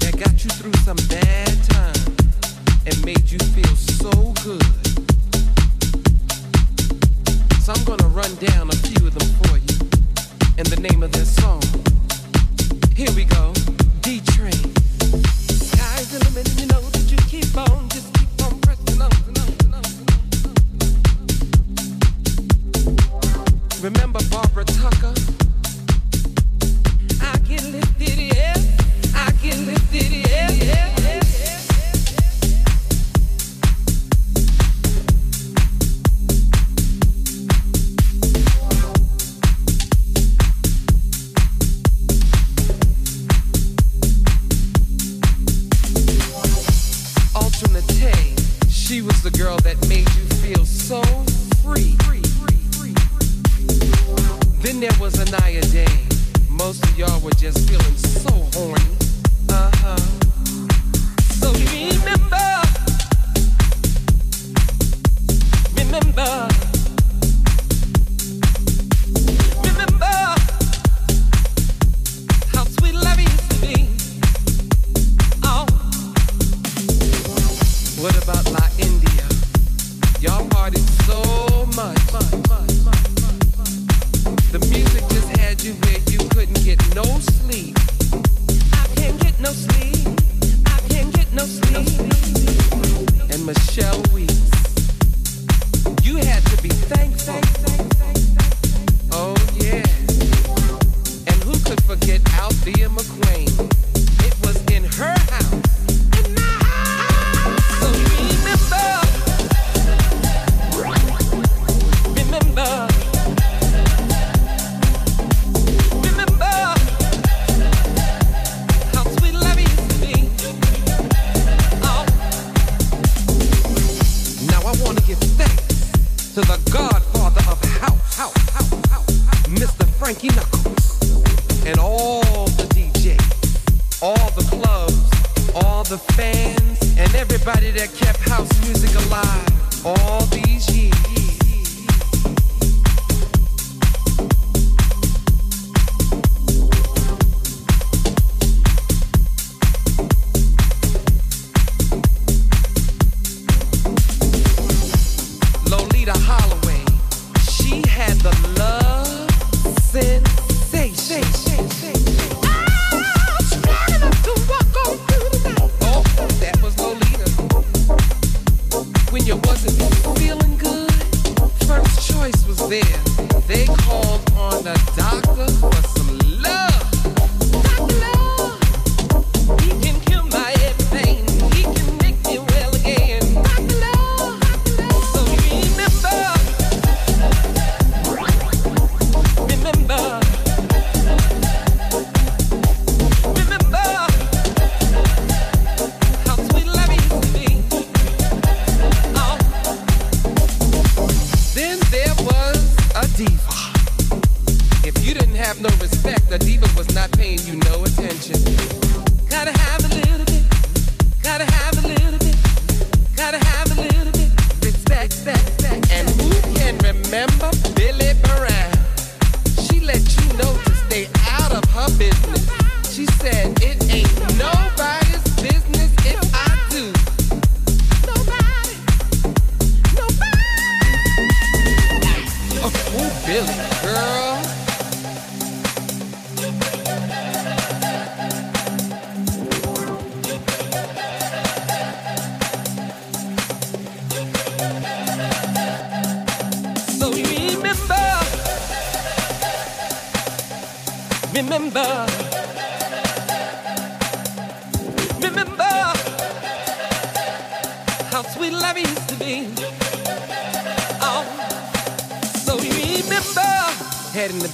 that got you through some bad times and made you feel so good. So I'm gonna run down a few of them for you in the name of song. Here we go, D Train.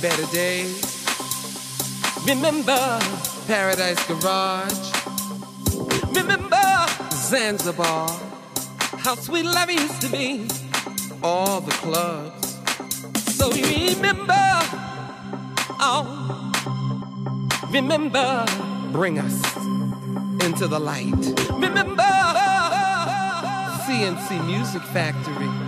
better days. Remember Paradise Garage. Remember Zanzibar. How sweet love used to be. All the clubs. So remember. Oh. Remember. Bring us into the light. Remember. C+C Music Factory.